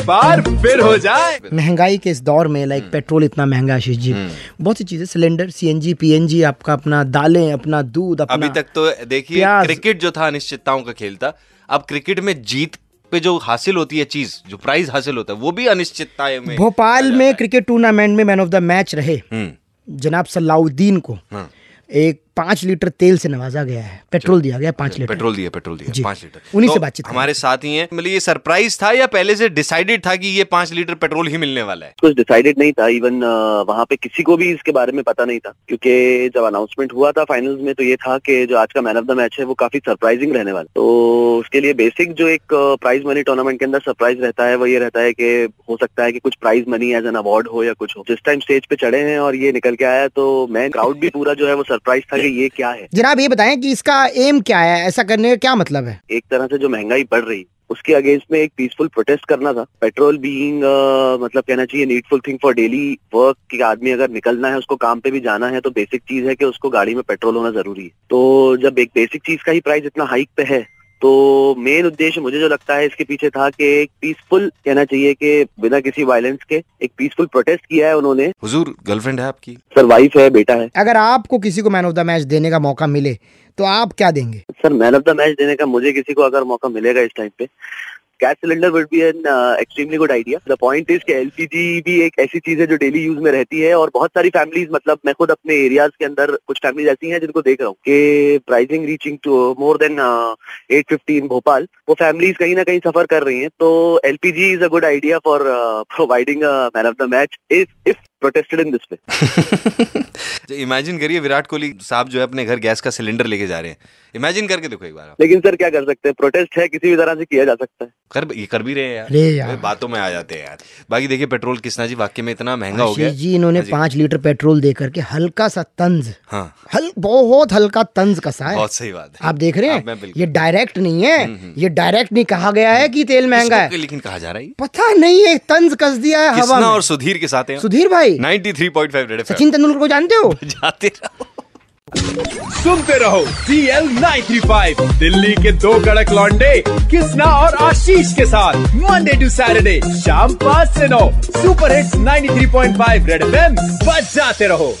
एक बार फिर हो जाए। महँगाई के इस दौर में लाइक पेट्रोल इतना महँगा आशीष जी। बहुत सी चीज़ें सिलेंडर सीएनजी पीएनजी आपका अपना दालें अपना दूध अपना अभी तक तो देखिए क्रिकेट जो था अनिश्चितताओं का खेल था अब क्रिकेट में जीत पे जो हासिल होती है चीज़ जो प्राइज हासिल होता है वो भी अनिश्चितता में भोपाल में क्रिकेट टूर्नामेंट में मैन ऑफ़ द मैच रहे। हम्म। जनाब सलाउद्दीन को हाँ। एक पाँच लीटर तेल से नवाजा गया है पेट्रोल दिया गया पाँच लीटर। पेट्रोल दिया पेट्रोल दिया पाँच लीटर। उन्हीं तो से बातचीत हमारे साथ ही हैं मतलब ये सरप्राइज़ था या पहले से डिसाइडेड था कि ये पाँच लीटर पेट्रोल ही मिलने वाला है? कुछ डिसाइडेड नहीं था इवन वहाँ पे किसी को भी इसके बारे में पता नहीं था क्योंकि जब अनाउंसमेंट हुआ था फाइनल्स में तो ये था कि जो आज का मैन ऑफ़ द मैच है वो काफ़ी सरप्राइजिंग रहने वाला तो उसके लिए बेसिक जो एक प्राइज मनी टूर्नामेंट के अंदर सरप्राइज़ रहता है वो ये रहता है कि हो सकता है कि कुछ prize money as an award हो या कुछ हो। जिस टाइम स्टेज पे चढ़े हैं और ये निकल के आया तो मैं क्राउड भी पूरा जो है वो सरप्राइज़ था कि ये क्या है? जनाब ये बताएँ कि इसका एम क्या है? ऐसा करने का क्या मतलब है? एक तरह से जो महँगाई बढ़ रही उसके अगेंस्ट में एक पीसफुल प्रोटेस्ट करना था। पेट्रोल बीइंग uh, मतलब कहना चाहिए needful thing for daily work कि आदमी अगर निकलना है उसको काम पे भी जाना है तो बेसिक चीज़ है कि उसको गाड़ी में पेट्रोल होना ज़रूरी है। तो जब एक बेसिक चीज़ का ही प्राइस इतना हाइक पे है तो मेन उद्देश्य मुझे जो लगता है इसके पीछे था कि एक पीसफुल कहना चाहिए कि बिना किसी वायलेंस के एक पीसफुल प्रोटेस्ट किया है उन्होंने। हुजूर गर्लफ्रेंड है आपकी? सर वाइफ है बेटा है। अगर आपको किसी को मैन ऑफ़ द मैच देने का मौका मिले तो आप क्या देंगे? Sir man of the match देने का मुझे किसी को अगर मौका मिलेगा इस टाइम पे gas cylinder would be an extremely good idea the point is कि एलपीजी भी एक ऐसी चीज़ है जो डेली यूज़ में रहती है और बहुत सारी फैमिलीज़ मतलब मैं खुद अपने एरियाज़ के अंदर कुछ फैमिलीज़ ऐसी हैं जिनको देख रहा हूँ कि pricing reaching to more than eight fifty in Bhopal वो फैमिलीज़ कहीं ना कहीं सफ़र कर रही हैं। तो LPG is a good idea for providing man of the match if protested in this way imagine करिए विराट कोहली साहब जो है अपने घर गैस का सिलेंडर लेके जा रहे हैं। इमेजिन करके देखो एक बार लेकिन सर क्या कर सकते हैं? प्रोटेस्ट है किसी भी तरह से किया जा सकता है। कर ये कर भी रहे हैं यार। यार। बातों में आ जाते हैं यार। बाकी देखिए पेट्रोल किसना जी वाक्य में इतना महँगा हो गया। जी इन्होंने हाँ पाँच लीटर पेट्रोल दे करके हल्का सा तंज हाँ। हल बहुत हल्का तंज कसा है। बहुत सही बात है। आप देख रहे हाँ, ये डायरेक्ट नहीं है। हम्म, ये डायरेक्ट नहीं कहा गया है कि तेल महँगा है। लेकिन कहा जा रहा है पता नहीं है तंज कस दिया है हवा और सुधीर के साथ हैं? सुधीर भाई 93.5 रेड एफएम सचिन तेंदुलकर को जानते हो? जाते रहो। सुनते रहो सी एल दिल्ली के दो कड़क लॉन्डे कृष्णा और आशीष के साथ। मंडे टू सैटरडे शाम पाँच से नौ। सुपर हिट्स 93.5 रेड एफएम जाते रहो।